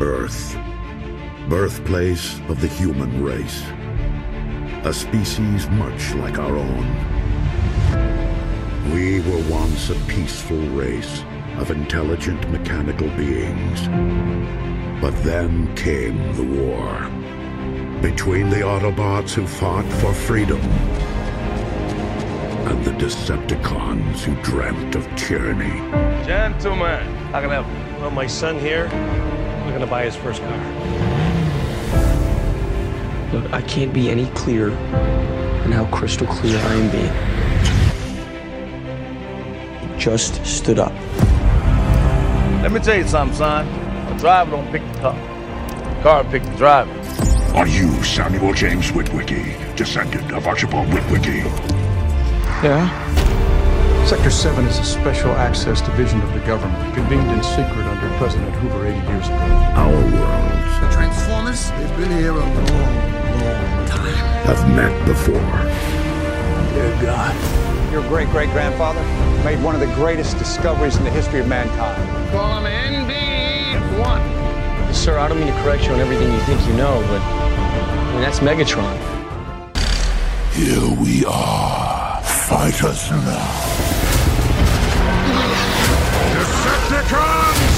Earth, birthplace of the human race. A species much like our own. We were once a peaceful race of intelligent mechanical beings. But then came the war. Between the Autobots who fought for freedom and the Decepticons who dreamt of tyranny. Gentlemen, how can I help you? Well, my son here, we're gonna buy his first car. Look, I can't be any clearer than how crystal clear I am being. He just stood up. Let me tell you something, son. A driver don't pick the car. The car pick the driver. Are you Samuel James Witwicky, descendant of Archibald Witwicky? Yeah? Sector 7 is a special access division of the government, convened in secret under President Hoover 80 years ago. Our worlds The Transformers, they've been here a long, long time. have met before. Dear God. Your great great grandfather made one of the greatest discoveries in the history of mankind. Call him NB1. Sir, I don't mean to correct you on everything you think you know, but I mean, that's Megatron. Here we are. Fight us now. Decepticons!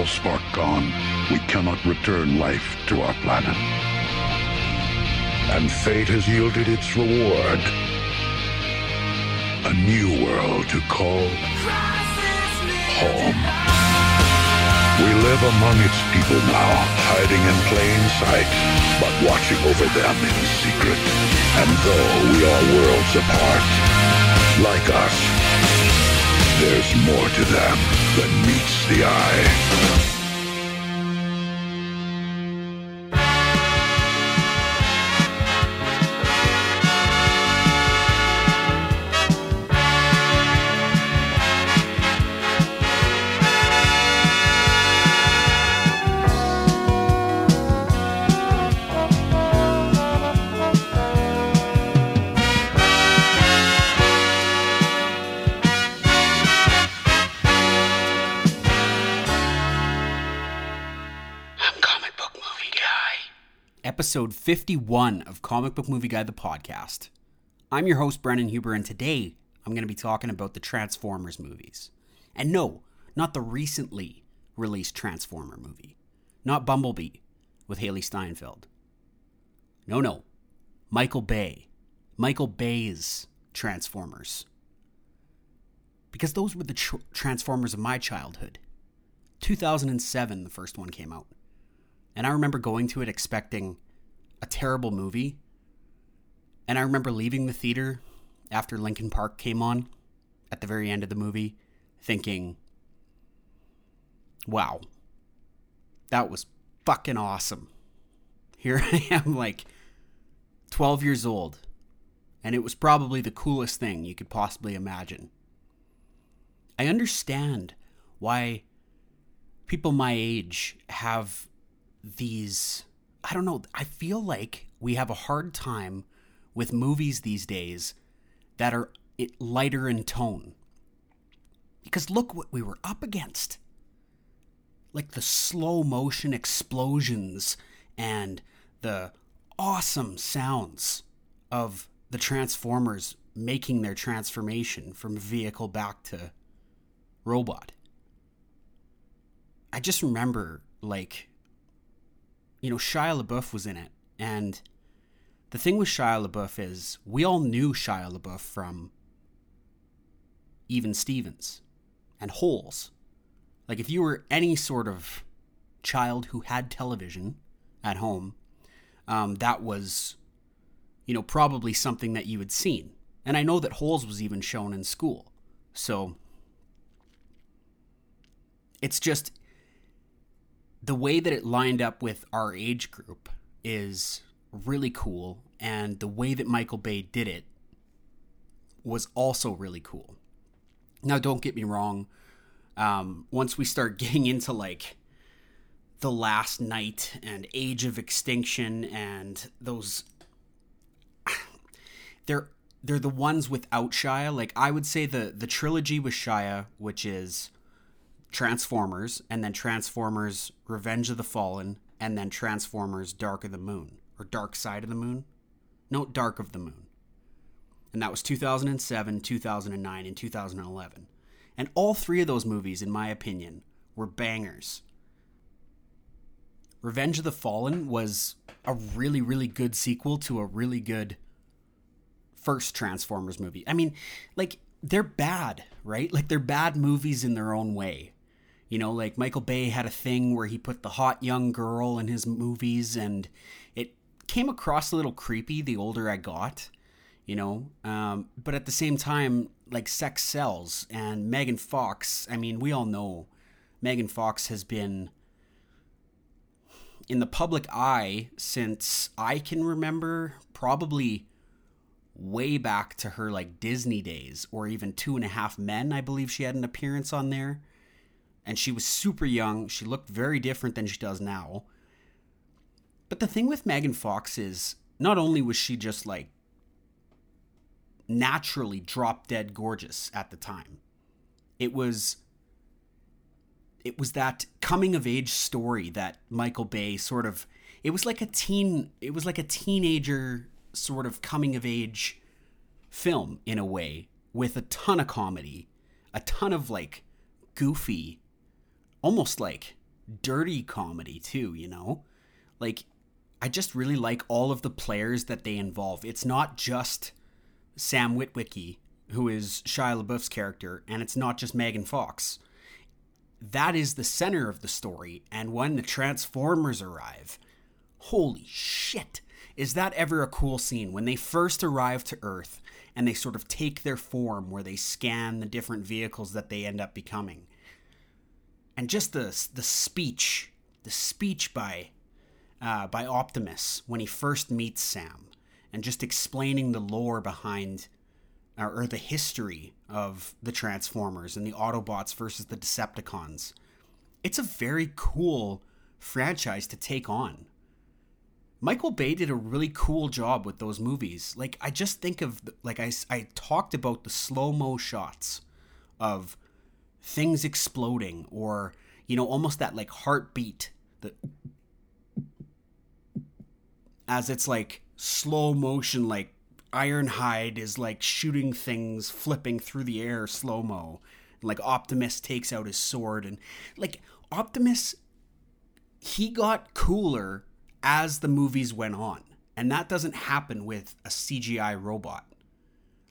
With the Allspark gone, we cannot return life to our planet. And fate has yielded its reward. A new world to call home. We live among its people now, hiding in plain sight, but watching over them in secret. And though we are worlds apart, like us, there's more to them than meets the eye. Episode 51 of Comic Book Movie Guide, the podcast. I'm your host, Brennan Huber, and today I'm going to be talking about the Transformers movies. And no, not the recently released Transformer movie, not Bumblebee with Hailee Steinfeld. No, no, Michael Bay. Michael Bay's Transformers. Because those were the tr- Transformers of my childhood. 2007, the first one came out. And I remember going to it expecting a terrible movie. And I remember leaving the theater after Linkin Park came on at the very end of the movie thinking, wow, that was fucking awesome. Here I am, like 12 years old, and it was probably the coolest thing you could possibly imagine. I understand why people my age have these I don't know, I feel like we have a hard time with movies these days that are lighter in tone. Because look what we were up against. Like the slow motion explosions and the awesome sounds of the Transformers making their transformation from vehicle back to robot. I just remember like you know, Shia LaBeouf was in it. And the thing with Shia LaBeouf is we all knew Shia LaBeouf from Even Stevens and Holes. Like, if you were any sort of child who had television at home, um, that was, you know, probably something that you had seen. And I know that Holes was even shown in school. So it's just the way that it lined up with our age group is really cool, and the way that Michael Bay did it was also really cool. Now, don't get me wrong. Um, once we start getting into like the Last Knight and age of extinction and those they're they're the ones without Shia. Like I would say the the trilogy with Shia, which is Transformers and then Transformers Revenge of the Fallen and then Transformers Dark of the Moon or Dark Side of the Moon. No, Dark of the Moon. And that was 2007, 2009 and 2011. And all three of those movies in my opinion were bangers. Revenge of the Fallen was a really really good sequel to a really good first Transformers movie. I mean, like they're bad, right? Like they're bad movies in their own way. You know, like Michael Bay had a thing where he put the hot young girl in his movies and it came across a little creepy the older I got, you know. Um, but at the same time, like sex sells and Megan Fox, I mean, we all know Megan Fox has been in the public eye since I can remember, probably way back to her like Disney days or even Two and a Half Men. I believe she had an appearance on there. And she was super young. She looked very different than she does now. But the thing with Megan Fox is not only was she just like naturally drop dead gorgeous at the time, it was it was that coming of age story that Michael Bay sort of it was like a teen it was like a teenager sort of coming of age film in a way with a ton of comedy, a ton of like goofy, almost like dirty comedy too, you know? Like I just really like all of the players that they involve. It's not just Sam Witwicky, who is Shia LaBeouf's character, and it's not just Megan Fox that is the center of the story. And when the Transformers arrive, holy shit, is that ever a cool scene? When they first arrive to Earth and they sort of take their form where they scan the different vehicles that they end up becoming. And just the, the speech, the speech by, uh, by Optimus when he first meets Sam, and just explaining the lore behind or, the history of the Transformers and the Autobots versus the Decepticons. It's a very cool franchise to take on. Michael Bay did a really cool job with those movies. Like I just think of like I I talked about the slow-mo shots of things exploding or you know almost that like heartbeat that as it's like slow motion like Ironhide is like shooting things, flipping through the air slow mo. Like Optimus takes out his sword, and like Optimus, he got cooler as the movies went on, and that doesn't happen with a CGI robot.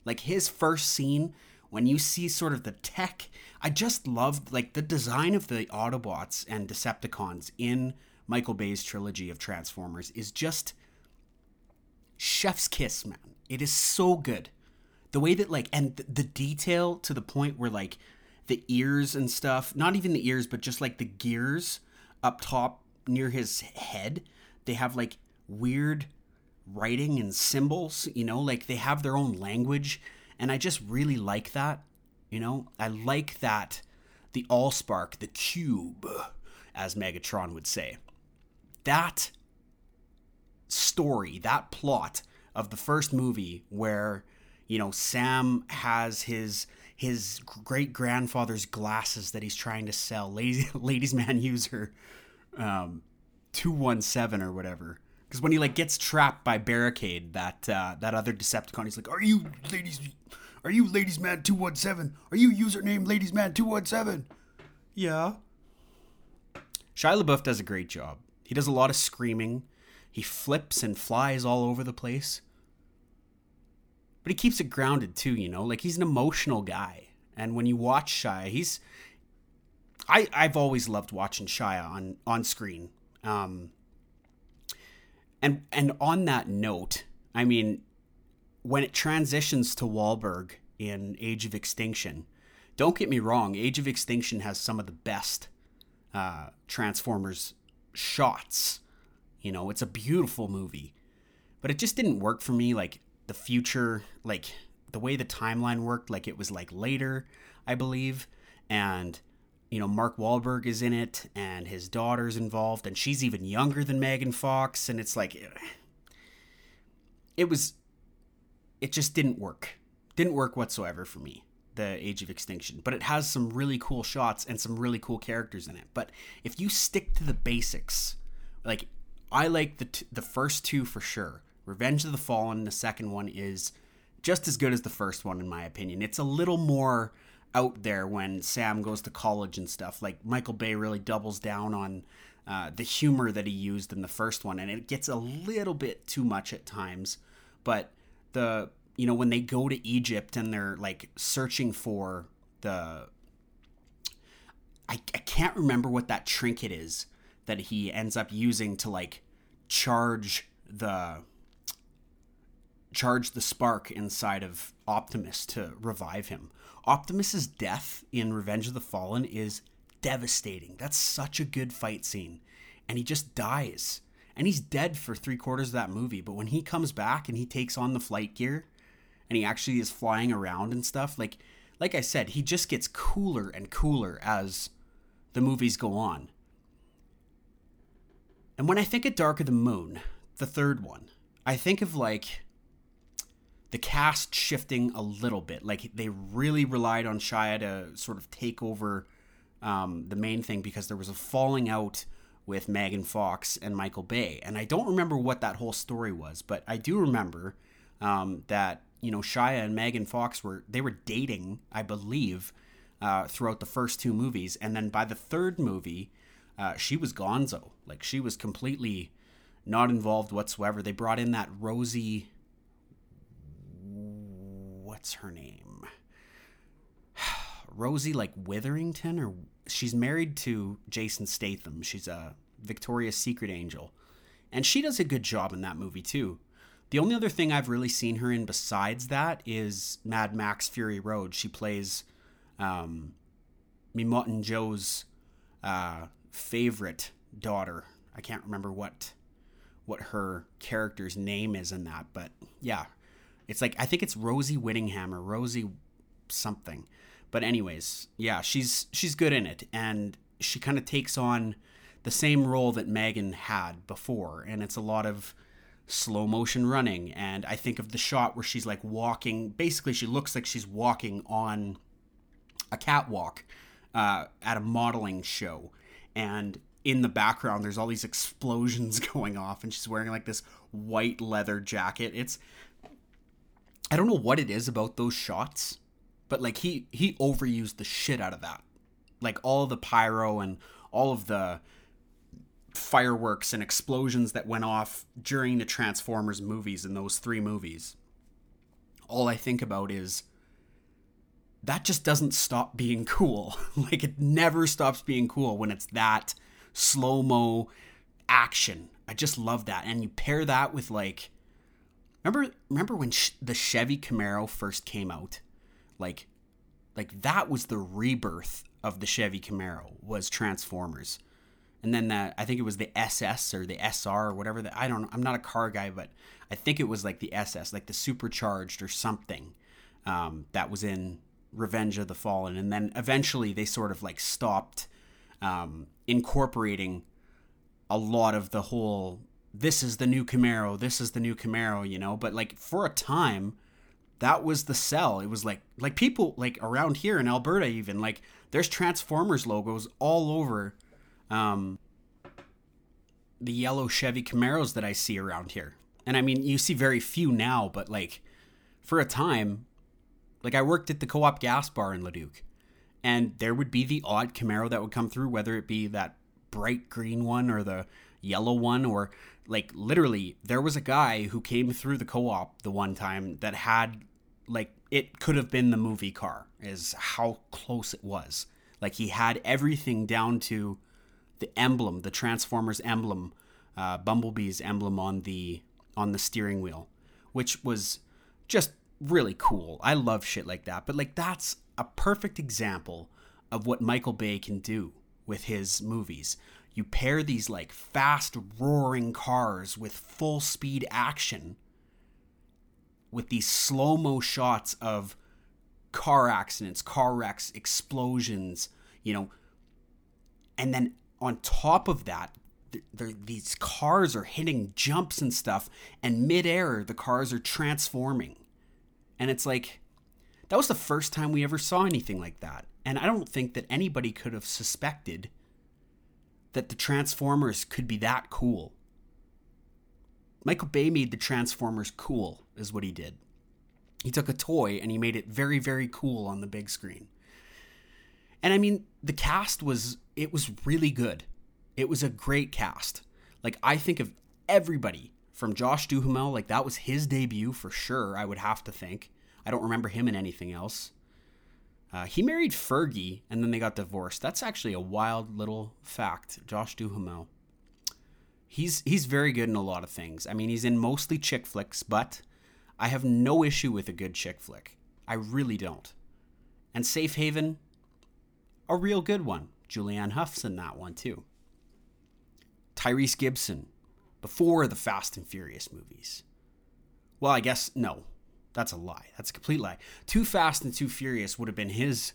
Like his first scene, when you see sort of the tech, I just loved like the design of the Autobots and Decepticons in Michael Bay's trilogy of Transformers is just chef's kiss, man. It is so good. The way that like and th- the detail to the point where like the ears and stuff, not even the ears, but just like the gears up top near his head, they have like weird writing and symbols, you know, like they have their own language and I just really like that. You know, I like that the Allspark, the cube, as Megatron would say. That story, that plot of the first movie where you know Sam has his his great grandfather's glasses that he's trying to sell, ladies, ladies man user um, two one seven or whatever. Because when he like gets trapped by barricade, that uh, that other Decepticon, he's like, "Are you ladies? Are you ladies man two one seven? Are you username ladies man two one seven? Yeah. Shia LaBeouf does a great job. He does a lot of screaming. He flips and flies all over the place. But he keeps it grounded too, you know? Like he's an emotional guy. And when you watch Shia, he's I I've always loved watching Shia on on screen. Um and and on that note, I mean when it transitions to Wahlberg in Age of Extinction, don't get me wrong, Age of Extinction has some of the best uh, Transformers shots you know, it's a beautiful movie. but it just didn't work for me. Like the future, like the way the timeline worked, like it was like later, I believe, and you know Mark Wahlberg is in it, and his daughter's involved, and she's even younger than Megan Fox, and it's like it was, it just didn't work, didn't work whatsoever for me. The Age of Extinction, but it has some really cool shots and some really cool characters in it. But if you stick to the basics, like I like the t- the first two for sure. Revenge of the Fallen, the second one is just as good as the first one in my opinion. It's a little more out there when Sam goes to college and stuff. Like Michael Bay really doubles down on uh, the humor that he used in the first one, and it gets a little bit too much at times. But the you know when they go to Egypt and they're like searching for the I, I can't remember what that trinket is that he ends up using to like charge the charge the spark inside of Optimus to revive him. Optimus's death in Revenge of the Fallen is devastating. That's such a good fight scene. And he just dies. And he's dead for three quarters of that movie. But when he comes back and he takes on the flight gear and he actually is flying around and stuff, like like I said, he just gets cooler and cooler as the movies go on. And when I think of Dark of the Moon, the third one, I think of like the cast shifting a little bit. Like they really relied on Shia to sort of take over um, the main thing because there was a falling out with Megan Fox and Michael Bay. And I don't remember what that whole story was, but I do remember um, that you know Shia and Megan Fox were they were dating, I believe, uh, throughout the first two movies, and then by the third movie, uh, she was Gonzo. Like she was completely not involved whatsoever. They brought in that Rosie. What's her name? Rosie like Witherington, or she's married to Jason Statham. She's a Victoria's Secret angel, and she does a good job in that movie too. The only other thing I've really seen her in besides that is Mad Max Fury Road. She plays um, Immortan Joe's uh, favorite daughter. I can't remember what what her character's name is in that, but yeah, it's like I think it's Rosie Whittingham or Rosie something. But anyways, yeah, she's she's good in it, and she kind of takes on the same role that Megan had before, and it's a lot of slow motion running. And I think of the shot where she's like walking. Basically, she looks like she's walking on a catwalk uh, at a modeling show, and in the background there's all these explosions going off and she's wearing like this white leather jacket it's i don't know what it is about those shots but like he he overused the shit out of that like all the pyro and all of the fireworks and explosions that went off during the transformers movies in those three movies all i think about is that just doesn't stop being cool like it never stops being cool when it's that slow mo action. I just love that. And you pair that with like, remember remember when sh- the Chevy Camaro first came out, like, like that was the rebirth of the Chevy Camaro was Transformers, and then that I think it was the SS or the SR or whatever. That I don't know. I'm not a car guy, but I think it was like the SS, like the supercharged or something. Um, that was in Revenge of the Fallen, and then eventually they sort of like stopped um, incorporating a lot of the whole this is the new Camaro, this is the new Camaro, you know, but like for a time that was the sell. It was like like people like around here in Alberta even like there's Transformers logos all over um the yellow Chevy Camaros that I see around here. And I mean, you see very few now, but like for a time like I worked at the co-op gas bar in Leduc and there would be the odd Camaro that would come through, whether it be that bright green one or the yellow one, or like literally, there was a guy who came through the co op the one time that had like it could have been the movie car, is how close it was. Like he had everything down to the emblem, the Transformers emblem, uh, Bumblebee's emblem on the on the steering wheel, which was just really cool. I love shit like that. But like that's a perfect example of what Michael Bay can do with his movies. You pair these like fast roaring cars with full speed action with these slow mo shots of car accidents, car wrecks, explosions, you know, and then on top of that, these cars are hitting jumps and stuff, and midair, the cars are transforming. And it's like, that was the first time we ever saw anything like that. And I don't think that anybody could have suspected that the Transformers could be that cool. Michael Bay made the Transformers cool, is what he did. He took a toy and he made it very, very cool on the big screen. And I mean, the cast was, it was really good. It was a great cast. Like, I think of everybody from Josh Duhamel, like, that was his debut for sure, I would have to think. I don't remember him in anything else. Uh, he married Fergie and then they got divorced. That's actually a wild little fact. Josh Duhamel. He's he's very good in a lot of things. I mean, he's in mostly chick flicks, but I have no issue with a good chick flick. I really don't. And Safe Haven, a real good one. Julianne Hough's in that one too. Tyrese Gibson, before the Fast and Furious movies. Well, I guess no. That's a lie. That's a complete lie. Too Fast and Too Furious would have been his.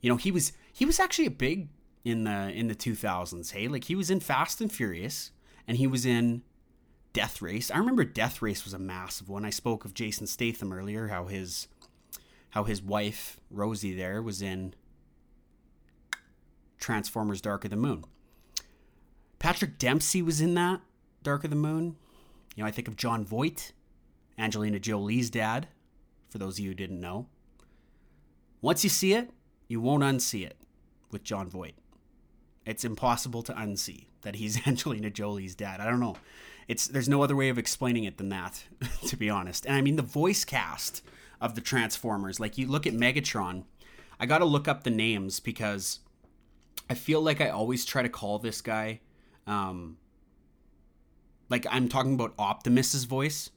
You know, he was he was actually a big in the in the 2000s. Hey, like he was in Fast and Furious, and he was in Death Race. I remember Death Race was a massive one. I spoke of Jason Statham earlier, how his how his wife Rosie there was in Transformers: Dark of the Moon. Patrick Dempsey was in that Dark of the Moon. You know, I think of Jon Voight, Angelina Jolie's dad. For those of you who didn't know, once you see it, you won't unsee it with Jon Voight. It's impossible to unsee that he's Angelina Jolie's dad. I don't know. It's there's no other way of explaining it than that, to be honest. And I mean the voice cast of the Transformers. Like you look at Megatron, I got to look up the names because I feel like I always try to call this guy um like I'm talking about Optimus's voice.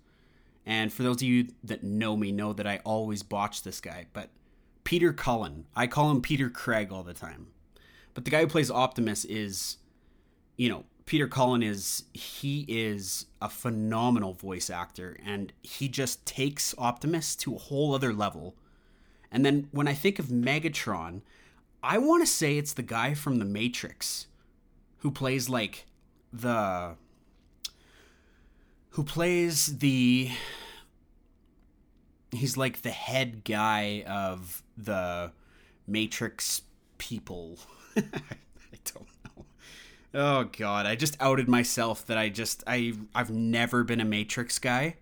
And for those of you that know me know that I always botch this guy, but Peter Cullen. I call him Peter Craig all the time. But the guy who plays Optimus is you know, Peter Cullen is he is a phenomenal voice actor and he just takes Optimus to a whole other level. And then when I think of Megatron, I want to say it's the guy from The Matrix who plays like the who plays the he's like the head guy of the Matrix people. I don't know. Oh god, I just outed myself that I just I I've never been a Matrix guy.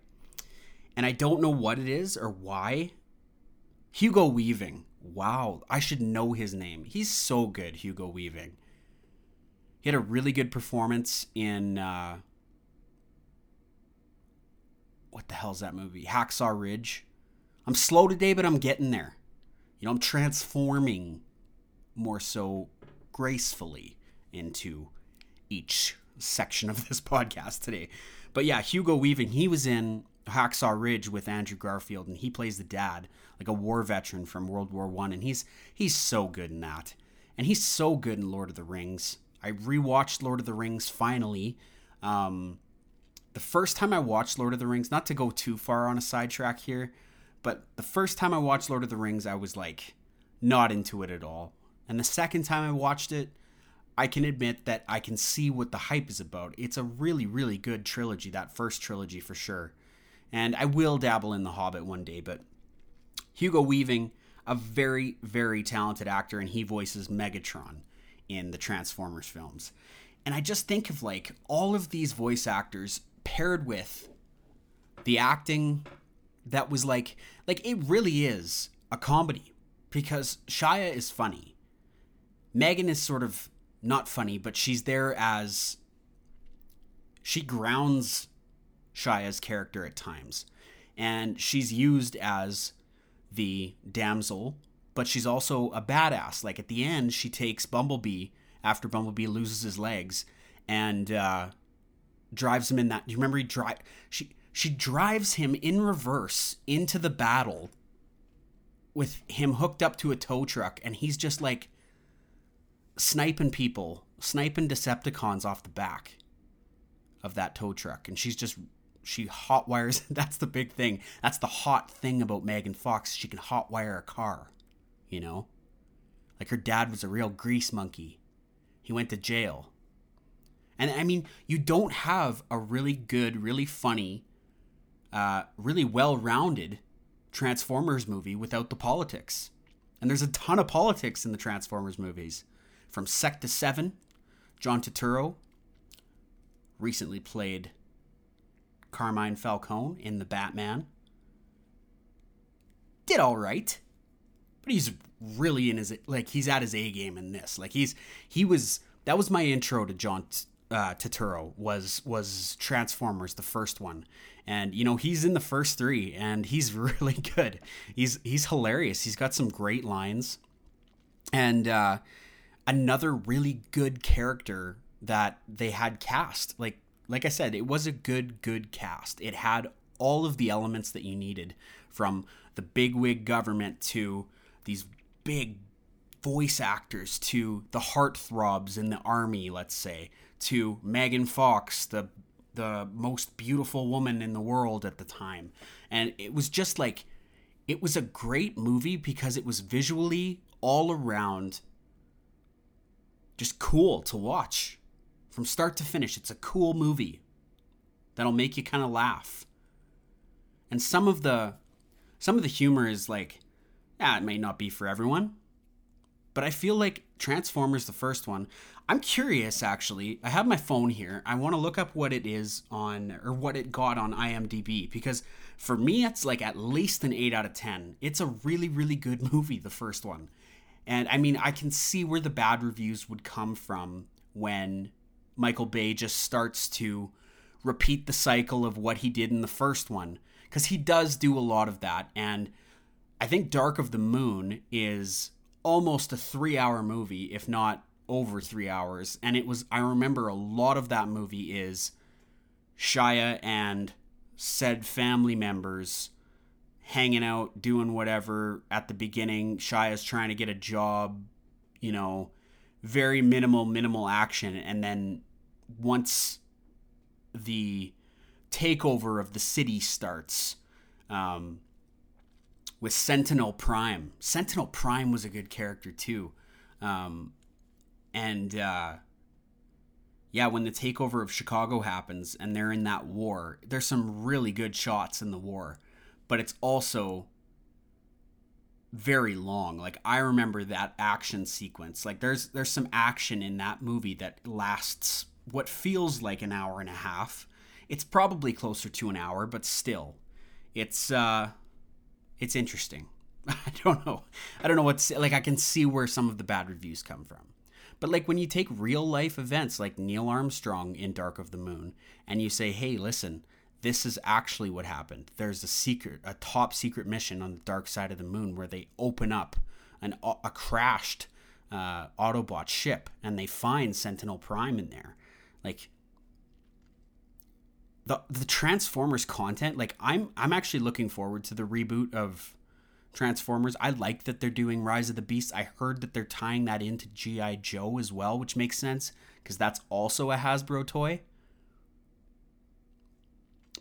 And I don't know what it is or why. Hugo Weaving. Wow, I should know his name. He's so good, Hugo Weaving. He had a really good performance in uh what the hell's that movie? Hacksaw Ridge. I'm slow today, but I'm getting there. You know, I'm transforming more so gracefully into each section of this podcast today. But yeah, Hugo Weaving, he was in Hacksaw Ridge with Andrew Garfield, and he plays the dad, like a war veteran from World War One, and he's he's so good in that, and he's so good in Lord of the Rings. I rewatched Lord of the Rings finally. Um, the first time I watched Lord of the Rings, not to go too far on a sidetrack here, but the first time I watched Lord of the Rings, I was like not into it at all. And the second time I watched it, I can admit that I can see what the hype is about. It's a really, really good trilogy, that first trilogy for sure. And I will dabble in The Hobbit one day, but Hugo Weaving, a very, very talented actor, and he voices Megatron in the Transformers films. And I just think of like all of these voice actors paired with the acting that was like like it really is a comedy because Shia is funny. Megan is sort of not funny, but she's there as she grounds Shia's character at times. And she's used as the damsel, but she's also a badass. Like at the end, she takes Bumblebee after Bumblebee loses his legs and uh, drives him in that. Do you remember he drive? She she drives him in reverse into the battle with him hooked up to a tow truck, and he's just like sniping people sniping Decepticons off the back of that tow truck. And she's just, she hot wires. That's the big thing. That's the hot thing about Megan Fox. She can hot wire a car, you know? Like her dad was a real grease monkey. He went to jail. And I mean, you don't have a really good, really funny, uh, really well rounded Transformers movie without the politics. And there's a ton of politics in the Transformers movies. From Sector 7, John Turturro recently played Carmine Falcone in The Batman. Did all right. But he's really in his like he's at his A game in this. Like he's he was that was my intro to John uh, Turturro was was Transformers, the first one, and you know he's in the first three, and he's really good. He's he's hilarious. He's got some great lines, and uh, another really good character that they had cast. Like like I said, it was a good good cast. It had all of the elements that you needed, from the bigwig government to these big voice actors to the heartthrobs in the army, let's say, to Megan Fox, the the most beautiful woman in the world at the time. And it was just like it was a great movie because it was visually all around just cool to watch. From start to finish, it's a cool movie that'll make you kind of laugh. And some of the some of the humor is like, yeah, it may not be for everyone. But I feel like Transformers, the first one, I'm curious actually. I have my phone here. I want to look up what it is on, or what it got on IMDb, because for me, it's like at least an 8 out of 10. It's a really, really good movie, the first one. And I mean, I can see where the bad reviews would come from when Michael Bay just starts to repeat the cycle of what he did in the first one, because he does do a lot of that. And I think Dark of the Moon is almost a three hour movie, if not over three hours. And it was, I remember a lot of that movie is Shia and said family members hanging out, doing whatever at the beginning. Shia's trying to get a job, you know, very minimal, minimal action. And then once the takeover of the city starts, um, with Sentinel Prime. Sentinel Prime was a good character too. Um, and uh, yeah, when the takeover of Chicago happens and they're in that war, there's some really good shots in the war, but it's also very long. Like I remember that action sequence. Like there's there's some action in that movie that lasts what feels like an hour and a half. It's probably closer to an hour, but still. It's uh it's interesting. I don't know. I don't know what's like I can see where some of the bad reviews come from. But like when you take real life events like Neil Armstrong in Dark of the Moon and you say, "Hey, listen, this is actually what happened. There's a secret, a top secret mission on the dark side of the moon where they open up an a crashed uh, Autobot ship and they find Sentinel Prime in there." Like the the Transformers content, like I'm I'm actually looking forward to the reboot of Transformers. I like that they're doing Rise of the Beasts. I heard that they're tying that into GI Joe as well, which makes sense because that's also a Hasbro toy.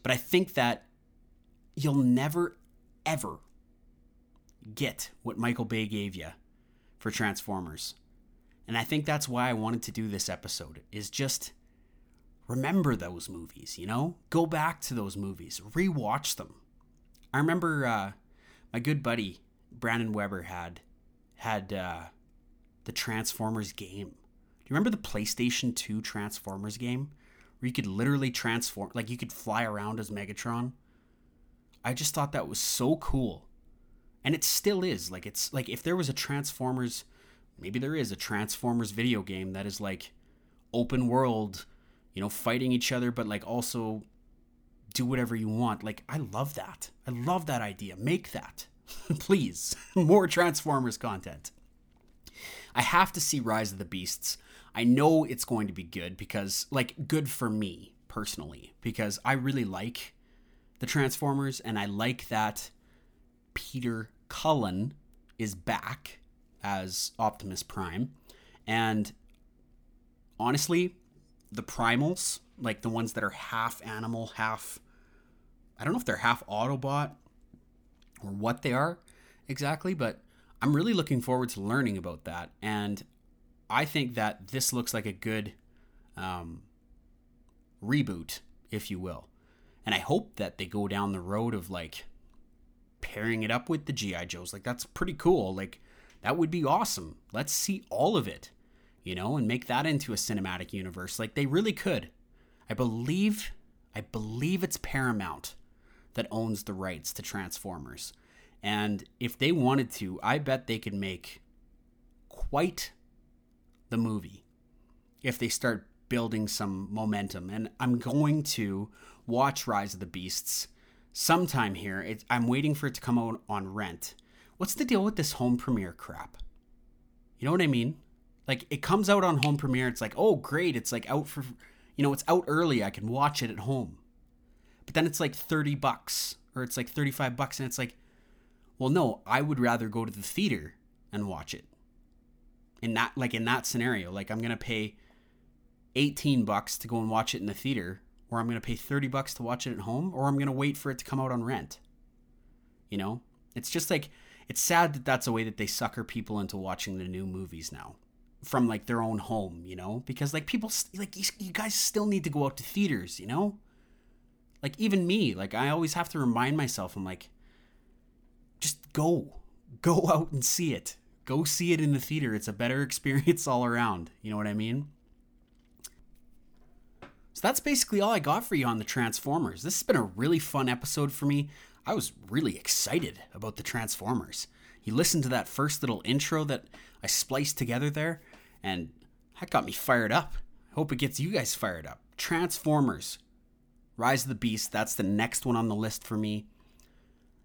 But I think that you'll never ever get what Michael Bay gave you for Transformers. And I think that's why I wanted to do this episode is just remember those movies, you know? Go back to those movies, rewatch them. I remember uh, my good buddy Brandon Weber had had uh, the Transformers game. Do you remember the PlayStation 2 Transformers game where you could literally transform like you could fly around as Megatron? I just thought that was so cool. And it still is. Like it's like if there was a Transformers maybe there is a Transformers video game that is like open world you know, fighting each other, but like also do whatever you want. Like, I love that. I love that idea. Make that. Please. More Transformers content. I have to see Rise of the Beasts. I know it's going to be good because, like, good for me personally, because I really like the Transformers and I like that Peter Cullen is back as Optimus Prime. And honestly, the primals, like the ones that are half animal, half I don't know if they're half Autobot or what they are exactly, but I'm really looking forward to learning about that. And I think that this looks like a good um, reboot, if you will. And I hope that they go down the road of like pairing it up with the G.I. Joes. Like, that's pretty cool. Like, that would be awesome. Let's see all of it, you know, and make that into a cinematic universe. Like, they really could. I believe, I believe it's Paramount that owns the rights to Transformers. And if they wanted to, I bet they could make quite the movie if they start building some momentum. And I'm going to watch Rise of the Beasts sometime here. It, I'm waiting for it to come out on rent. What's the deal with this home premiere crap? You know what I mean? Like it comes out on home premiere. It's like, oh great, it's like out for, you know, it's out early. I can watch it at home. But then it's like 30 bucks or it's like 35 bucks and it's like, well, no, I would rather go to the theater and watch it. In that like in that scenario, like I'm to pay 18 bucks to go and watch it in the theater or I'm to pay 30 bucks to watch it at home or I'm to wait for it to come out on rent. You know? It's just like it's sad that that's a way that they sucker people into watching the new movies now from like their own home, you know? Because like people like you, you guys still need to go out to theaters, you know? Like even me, like I always have to remind myself I'm like just go. Go out and see it. Go see it in the theater. It's a better experience all around. You know what I mean? So that's basically all I got for you on the Transformers. This has been a really fun episode for me. I was really excited about the Transformers. You listened to that first little intro that I spliced together there, and that got me fired up. I hope it gets you guys fired up. Transformers, Rise of the Beast, that's the next one on the list for me.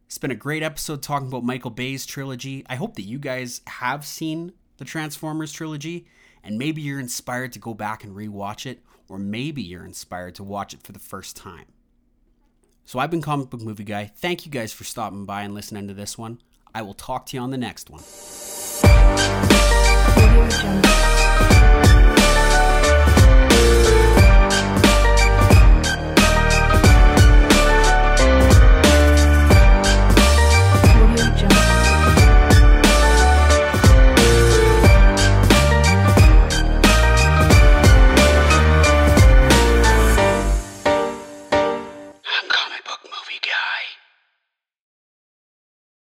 It's been a great episode talking about Michael Bay's trilogy. I hope that you guys have seen the Transformers trilogy and maybe you're inspired to go back and rewatch it, or maybe you're inspired to watch it for the first time. So I've been Comic Book Movie Guy. Thank you guys for stopping by and listening to this one. I will talk to you on the next one. 一种。